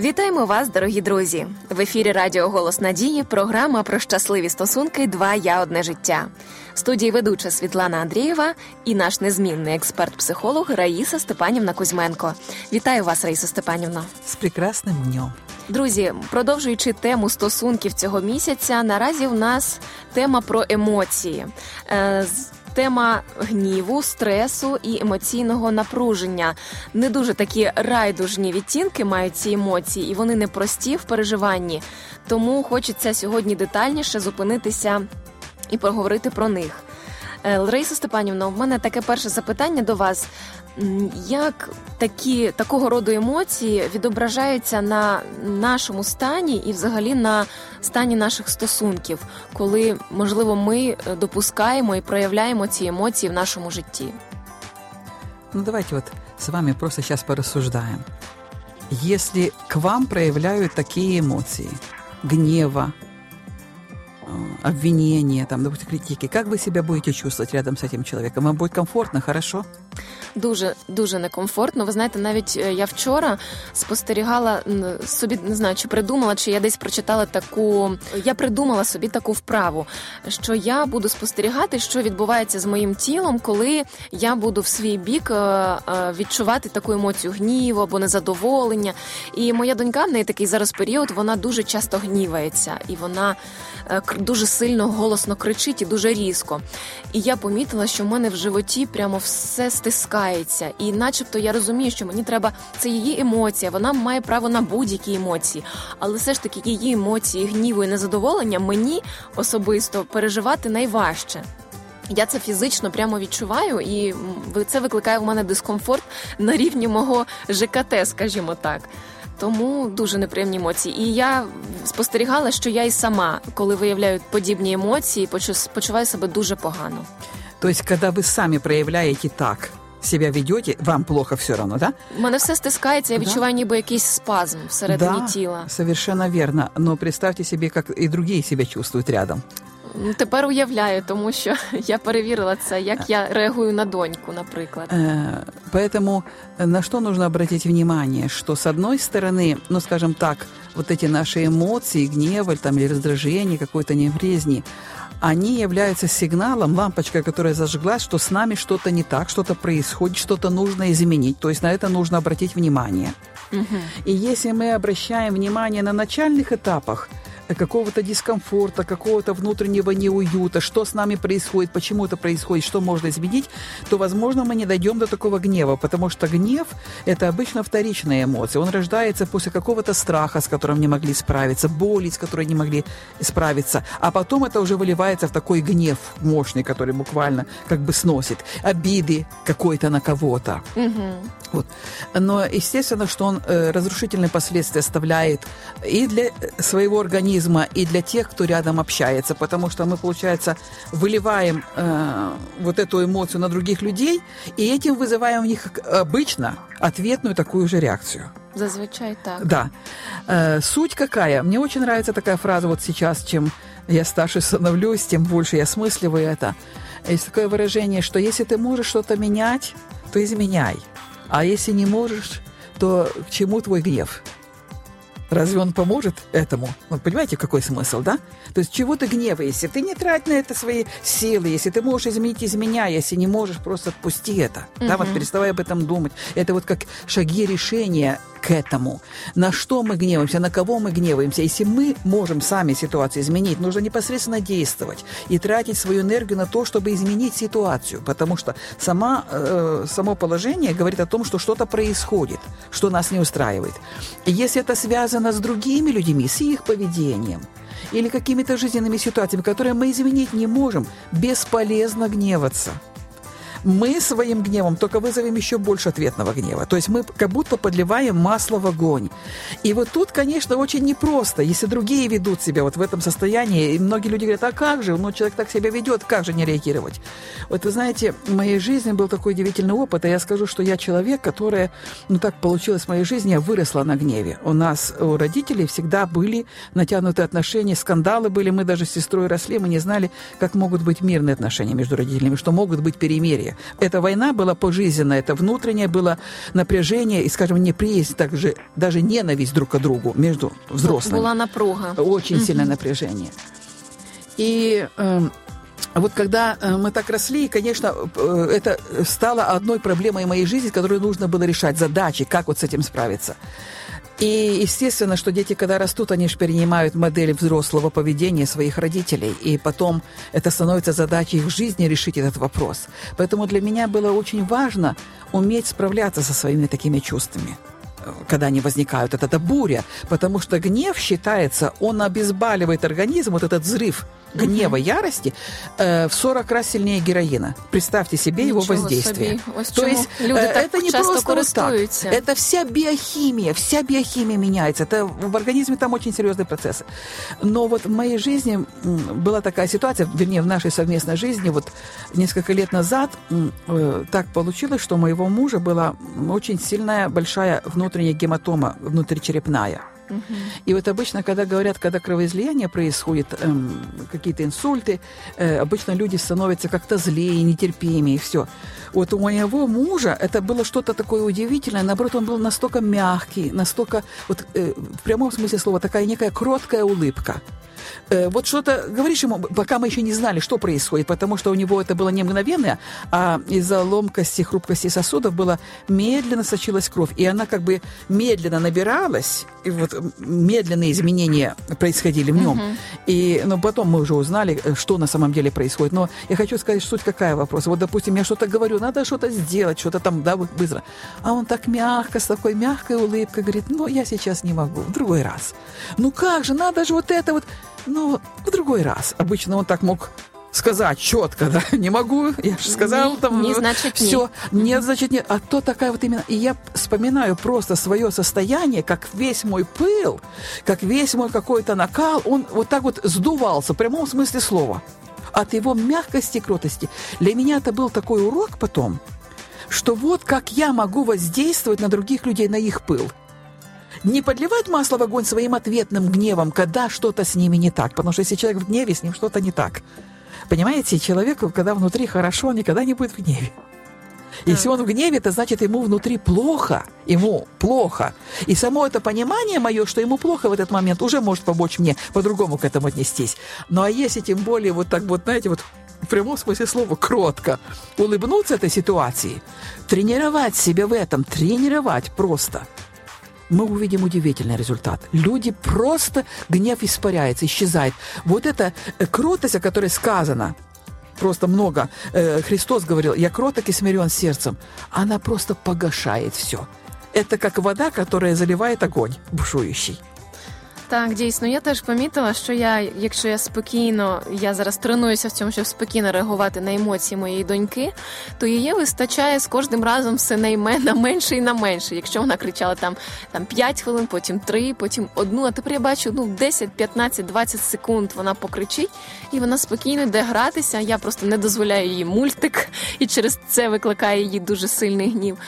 Вітаємо вас, дорогі друзі! В ефірі Радіо Голос Надії. Програма про щасливі стосунки. Два я одне життя. В студії ведуча Світлана Андрієва і наш незмінний експерт-психолог Раїса Степанівна Кузьменко. Вітаю вас, Раїса Степанівна. З прекрасним днем. Друзі, продовжуючи тему стосунків цього місяця, наразі в нас тема про емоції. Тема гніву, стресу і емоційного напруження. Не дуже такі райдужні відтінки мають ці емоції, і вони непрості в переживанні. Тому хочеться сьогодні детальніше зупинитися і поговорити про них. Е, Лариса Степанівна, у мене таке перше запитання до вас. Як такі такого роду емоції відображаються на нашому стані і, взагалі, на стані наших стосунків, коли можливо ми допускаємо і проявляємо ці емоції в нашому житті? Ну давайте вот с вами просто сейчас порассуждаем. Если к вам проявляют такие эмоции гнева, обвинения, там, допустим, критики, как вы себя будете чувствовать рядом с этим человеком? Вам будет комфортно, хорошо? Дуже дуже некомфортно. Ви знаєте, навіть е, я вчора спостерігала собі, не знаю, чи придумала, чи я десь прочитала таку. Я придумала собі таку вправу, що я буду спостерігати, що відбувається з моїм тілом, коли я буду в свій бік е, е, відчувати таку емоцію гніву або незадоволення. І моя донька в неї такий зараз період, вона дуже часто гнівається, і вона дуже сильно голосно кричить і дуже різко. І я помітила, що в мене в животі прямо все стискається. І, начебто, я розумію, що мені треба це її емоція, вона має право на будь-які емоції, але все ж таки її емоції, гніву і незадоволення мені особисто переживати найважче. Я це фізично прямо відчуваю, і це викликає в мене дискомфорт на рівні мого ЖКТ, скажімо так. Тому дуже неприємні емоції. І я спостерігала, що я і сама, коли виявляю подібні емоції, почуваю себе дуже погано. Тобто, коли ви самі проявляєте так, себя ведете, вам плохо все равно, да? У мене все стискається, я відчуваю ніби якийсь спазм всередині да, тіла. Совершенно верно. Но представьте себе, як і другие себя чувствуют рядом. Ну, тепер уявляю, тому що я перевірила це, як я реагую на доньку, наприклад. Поэтому на что нужно обратить внимание, что с одной стороны, ну, скажем так, вот эти наши эмоции, гнева там, или раздражение, какой-то неприязни, они являются сигналом, лампочкой, которая зажглась, что с нами что-то не так, что-то происходит, что-то нужно изменить. То есть на это нужно обратить внимание. Угу. И если мы обращаем внимание на начальных этапах, какого-то дискомфорта, какого-то внутреннего неуюта, что с нами происходит, почему это происходит, что можно изменить, то, возможно, мы не дойдем до такого гнева, потому что гнев – это обычно вторичная эмоция. Он рождается после какого-то страха, с которым не могли справиться, боли, с которой не могли справиться, а потом это уже выливается в такой гнев мощный, который буквально как бы сносит, обиды какой-то на кого-то. Угу. Вот. Но, естественно, что он э, разрушительные последствия оставляет и для своего организма, и для тех, кто рядом общается, потому что мы, получается, выливаем э, вот эту эмоцию на других людей, и этим вызываем в них обычно ответную такую же реакцию. Зазвичай так. Да. Э, суть какая? Мне очень нравится такая фраза вот сейчас, чем я старше становлюсь, тем больше я смысливаю это. Есть такое выражение, что если ты можешь что-то менять, то изменяй. А если не можешь, то к чему твой гнев? Разве он поможет этому? Ну, понимаете, какой смысл, да? То есть чего ты гневаешься? Ты не трать на это свои силы. Если ты можешь изменить, изменяй. Если не можешь, просто отпусти это. Угу. Да, вот переставай об этом думать. Это вот как шаги решения к этому. На что мы гневаемся, на кого мы гневаемся. Если мы можем сами ситуацию изменить, нужно непосредственно действовать и тратить свою энергию на то, чтобы изменить ситуацию. Потому что сама, э, само положение говорит о том, что что-то происходит, что нас не устраивает. И если это связано с другими людьми, с их поведением, или какими-то жизненными ситуациями, которые мы изменить не можем, бесполезно гневаться – мы своим гневом только вызовем еще больше ответного гнева. То есть мы как будто подливаем масло в огонь. И вот тут, конечно, очень непросто, если другие ведут себя вот в этом состоянии. И многие люди говорят, а как же, ну человек так себя ведет, как же не реагировать? Вот вы знаете, в моей жизни был такой удивительный опыт, и я скажу, что я человек, который, ну так получилось в моей жизни, я выросла на гневе. У нас, у родителей всегда были натянутые отношения, скандалы были, мы даже с сестрой росли, мы не знали, как могут быть мирные отношения между родителями, что могут быть перемирия. Вообще. Эта война была пожизненная, это внутреннее было напряжение и, скажем, неприязнь, также даже ненависть друг к другу между взрослыми. Была напруга. Очень угу. сильное напряжение. И э, вот когда э, мы так росли, конечно, э, это стало одной проблемой моей жизни, которую нужно было решать, задачи, как вот с этим справиться. И естественно, что дети, когда растут, они же перенимают модели взрослого поведения своих родителей, и потом это становится задачей их жизни решить этот вопрос. Поэтому для меня было очень важно уметь справляться со своими такими чувствами когда они возникают, это, это буря, потому что гнев считается, он обезболивает организм, вот этот взрыв гнева, угу. ярости э, в 40 раз сильнее героина. Представьте себе Ничего его воздействие. Собі. То есть люди э, это не просто вот так. Это вся биохимия, вся биохимия меняется. Это в организме там очень серьезные процессы. Но вот в моей жизни была такая ситуация, вернее, в нашей совместной жизни, вот несколько лет назад э, так получилось, что у моего мужа была очень сильная, большая внутренняя гематома внутричерепная. И вот обычно, когда говорят, когда кровоизлияние происходит, эм, какие-то инсульты, э, обычно люди становятся как-то злее, нетерпимее, и все. Вот у моего мужа это было что-то такое удивительное. Наоборот, он был настолько мягкий, настолько, вот э, в прямом смысле слова, такая некая кроткая улыбка. Э, вот что-то говоришь ему, пока мы еще не знали, что происходит, потому что у него это было не мгновенное, а из-за ломкости, хрупкости сосудов было медленно сочилась кровь, и она как бы медленно набиралась, и вот медленные изменения происходили в нем. Uh-huh. И, но потом мы уже узнали, э, что на самом деле происходит. Но я хочу сказать, суть какая вопрос. Вот, допустим, я что-то говорю, надо что-то сделать, что-то там, да, быстро. А он так мягко, с такой мягкой улыбкой говорит, ну, я сейчас не могу, в другой раз. Ну как же, надо же вот это вот. Ну, в другой раз. Обычно он так мог сказать четко, да, не могу, я же сказал, не, там, не значит все, нет. нет, значит нет, а то такая вот именно, и я вспоминаю просто свое состояние, как весь мой пыл, как весь мой какой-то накал, он вот так вот сдувался, в прямом смысле слова, от его мягкости и кротости. Для меня это был такой урок потом, что вот как я могу воздействовать на других людей, на их пыл – не подливать масло в огонь своим ответным гневом, когда что-то с ними не так. Потому что если человек в гневе, с ним что-то не так. Понимаете, человеку, когда внутри хорошо, он никогда не будет в гневе. Если он в гневе, это значит, ему внутри плохо. Ему плохо. И само это понимание мое, что ему плохо в этот момент, уже может помочь мне по-другому к этому отнестись. Ну а если тем более вот так вот, знаете, вот в прямом смысле слова кротко улыбнуться этой ситуации, тренировать себя в этом, тренировать просто – мы увидим удивительный результат. Люди просто, гнев испаряется, исчезает. Вот эта э, кротость, о которой сказано, просто много. Э, Христос говорил, я кроток и смирен сердцем. Она просто погашает все. Это как вода, которая заливает огонь бушующий. Так, дійсно, я теж помітила, що я, якщо я спокійно, я зараз тренуюся в цьому, щоб спокійно реагувати на емоції моєї доньки, то її вистачає з кожним разом все найме на менше і на менше. Якщо вона кричала там там 5 хвилин, потім 3, потім одну, а тепер я бачу ну 10, 15, 20 секунд вона покричить, і вона спокійно йде гратися. Я просто не дозволяю їй мультик, і через це викликає її дуже сильний гнів.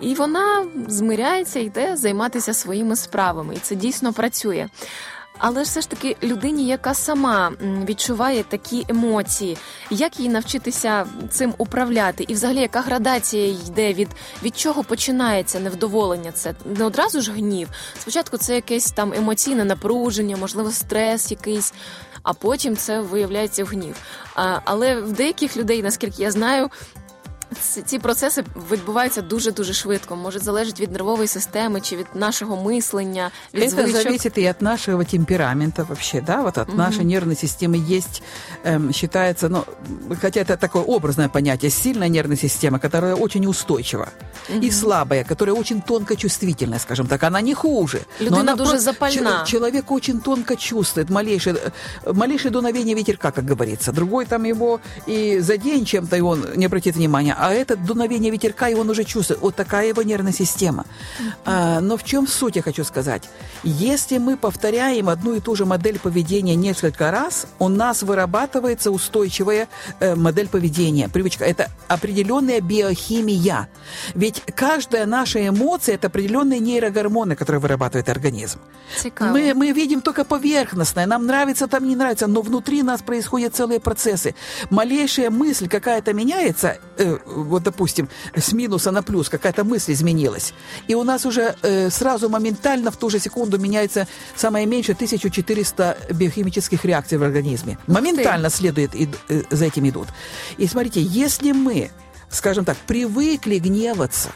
І вона змиряється, йде займатися своїми справами, і це дійсно працює. Але все ж таки людині, яка сама відчуває такі емоції, як їй навчитися цим управляти, і взагалі яка градація йде від від чого починається невдоволення? Це не одразу ж гнів. Спочатку це якесь там емоційне напруження, можливо, стрес якийсь, а потім це виявляється в гнів. А, Але в деяких людей, наскільки я знаю, ці процеси відбуваються дуже дуже швидко. Може залежить від нервової системи чи від нашого мислення. Від Это звичок. зависит и от нашего темперамента вообще, да, вот от mm-hmm. нашей нервной системы есть, эм, считается, ну, хотя это такое образное понятие, сильная нервная система, которая очень устойчива, mm-hmm. и слабая, которая очень тонко чувствительная, скажем так, она не хуже. Людина но она дуже запальна. Человек очень тонко чувствует малейшее, малейшее дуновение ветерка, как говорится. Другой там его и за день чем-то, и он не обратит внимания, а это дуновение ветерка, и он уже чувствует. Вот такая его нервная система. А, но в чем суть, я хочу сказать? Если мы повторяем одну и ту же модель поведения несколько раз, у нас вырабатывается устойчивая э, модель поведения, привычка. Это определенная биохимия. Ведь каждая наша эмоция – это определенные нейрогормоны, которые вырабатывает организм. Мы, мы видим только поверхностное, нам нравится, там не нравится, но внутри нас происходят целые процессы. Малейшая мысль какая-то меняется, э, вот, допустим, с минуса на плюс какая-то мысль изменилась, и у нас уже э, сразу моментально в ту же секунду меняется самое меньше 1400 биохимических реакций в организме. Моментально следует и, э, за этим идут. И смотрите, если мы, скажем так, привыкли гневаться,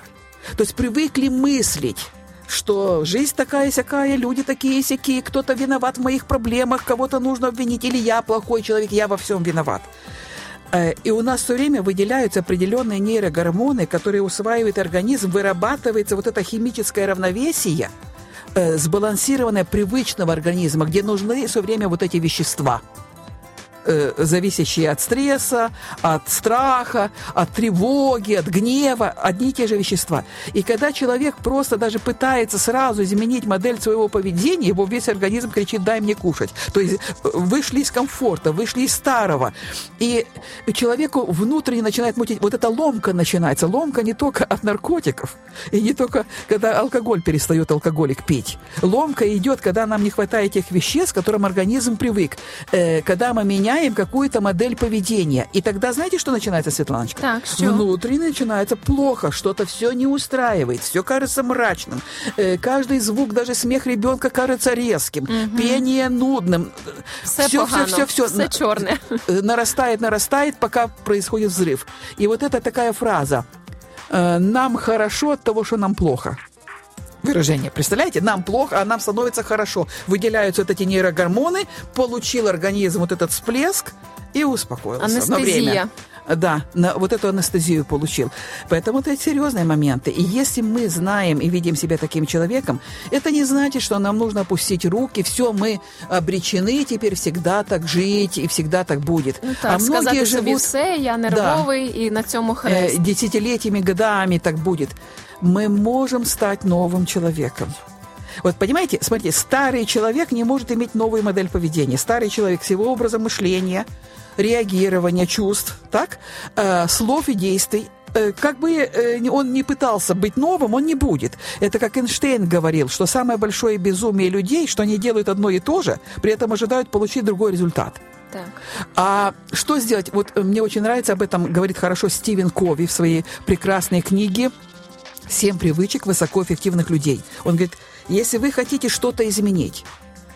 то есть привыкли мыслить, что жизнь такая-сякая, люди такие-сякие, кто-то виноват в моих проблемах, кого-то нужно обвинить, или я плохой человек, я во всем виноват. Э, и у нас все время выделяются определенные нейрогормоны, которые усваивает организм, вырабатывается вот это химическое равновесие, э, сбалансированное привычного организма, где нужны все время вот эти вещества – э, зависящие от стресса, от страха, от тревоги, от гнева, одни и те же вещества. И когда человек просто даже пытается сразу изменить модель своего поведения, его весь организм кричит «дай мне кушать». То есть э, вышли из комфорта, вышли из старого. И человеку внутренне начинает мутить. Вот эта ломка начинается. Ломка не только от наркотиков, и не только когда алкоголь перестает алкоголик пить. Ломка идет, когда нам не хватает тех веществ, к которым организм привык. Э, когда мы меняем меняем какую-то модель поведения. И тогда знаете, что начинается, Светланочка? Так, что? Внутренне начинается плохо, что-то все не устраивает, все кажется мрачным. Э, каждый звук, даже смех ребенка кажется резким, угу. пение нудным. Все, все, все, все, все, все черное. Э, нарастает, нарастает, пока происходит взрыв. И вот это такая фраза. «Э, нам хорошо от того, что нам плохо выражение. Представляете? Нам плохо, а нам становится хорошо. Выделяются вот эти нейрогормоны, получил организм вот этот всплеск и успокоился Анестезия. на время. Да, на, вот эту анестезию получил. Поэтому это серьезные моменты. И если мы знаем и видим себя таким человеком, это не значит, что нам нужно опустить руки, все, мы обречены теперь всегда так жить, и всегда так будет. Ну, так, а многие живут... все, я нервовый, да, и на цьому хрест. Э, десятилетиями, годами так будет мы можем стать новым человеком. Вот понимаете, смотрите, старый человек не может иметь новую модель поведения. Старый человек с его образом мышления, реагирования, чувств, так, э, слов и действий э, как бы э, он не пытался быть новым, он не будет. Это как Эйнштейн говорил, что самое большое безумие людей, что они делают одно и то же, при этом ожидают получить другой результат. Так. А что сделать? Вот э, мне очень нравится об этом говорит хорошо Стивен Кови в своей прекрасной книге семь привычек высокоэффективных людей. Он говорит, если вы хотите что-то изменить,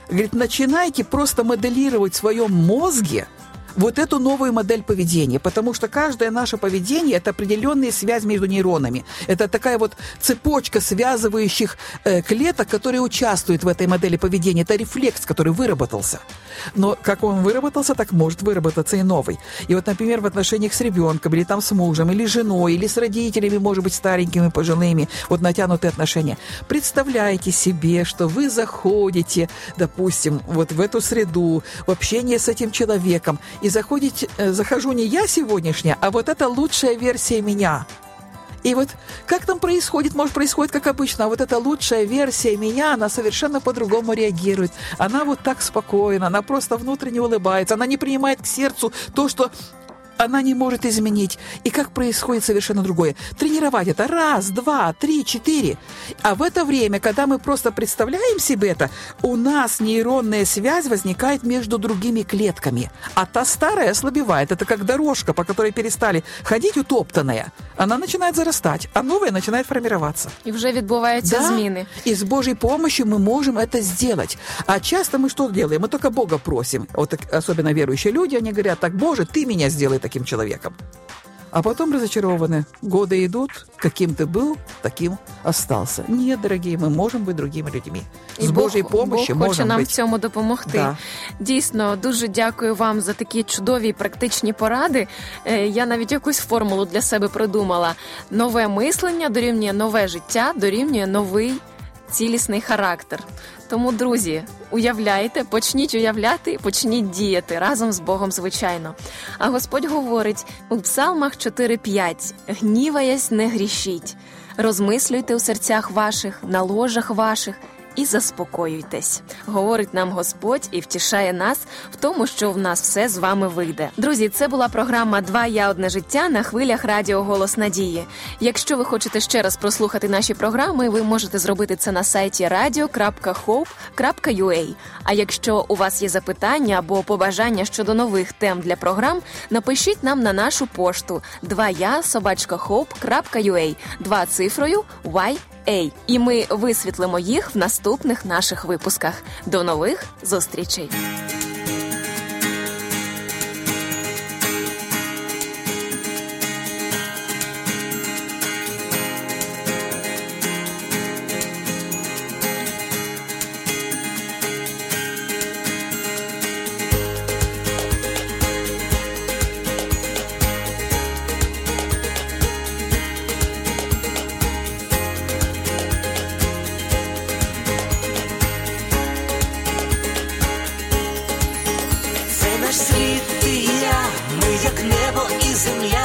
говорит, начинайте просто моделировать в своем мозге – вот эту новую модель поведения, потому что каждое наше поведение – это определенная связь между нейронами. Это такая вот цепочка связывающих э, клеток, которые участвуют в этой модели поведения. Это рефлекс, который выработался. Но как он выработался, так может выработаться и новый. И вот, например, в отношениях с ребенком, или там с мужем, или женой, или с родителями, может быть, старенькими, пожилыми, вот натянутые отношения. Представляйте себе, что вы заходите, допустим, вот в эту среду, в общение с этим человеком, заходить, э, захожу не я сегодняшняя, а вот это лучшая версия меня. И вот как там происходит, может, происходит как обычно, а вот эта лучшая версия меня, она совершенно по-другому реагирует. Она вот так спокойна, она просто внутренне улыбается, она не принимает к сердцу то, что она не может изменить. И как происходит совершенно другое. Тренировать это раз, два, три, четыре. А в это время, когда мы просто представляем себе это, у нас нейронная связь возникает между другими клетками. А та старая ослабевает. Это как дорожка, по которой перестали ходить утоптанная. Она начинает зарастать, а новая начинает формироваться. И уже відбуваються да? зміни. И с Божьей помощью мы можем это сделать. А часто мы что делаем? Мы только Бога просим. Вот особенно верующие люди, они говорят, так, Боже, ты меня сделай таким человеком. А потом разочарованы. Годы идут, каким ты был, таким остался. Нет, дорогие, ми можемо бути другими людьми. З Божої помощі Бог хоче нам бути. в цьому допомогти. Да. Дійсно, дуже дякую вам за такі чудові і практичні поради. Е, Я навіть якусь формулу для себе придумала. Нове мислення дорівнює нове життя, дорівнює новий цілісний характер. Тому, друзі, уявляйте, почніть уявляти, почніть діяти разом з Богом, звичайно. А Господь говорить у Псалмах 4.5 гніваясь, не грішіть, розмислюйте у серцях ваших, на ложах ваших і заспокоюйтесь. Говорить нам Господь і втішає нас в тому, що в нас все з вами вийде. Друзі, це була програма Два я одне життя на хвилях Радіо Голос Надії. Якщо ви хочете ще раз прослухати наші програми, ви можете зробити це на сайті radio.hope.ua. А якщо у вас є запитання або побажання щодо нових тем для програм, напишіть нам на нашу пошту 2я собачка два цифрою YA. І ми висвітлимо їх в наступних наших випусках. До нових зустрічей! світ, ти і я, ми як небо і земля,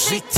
одне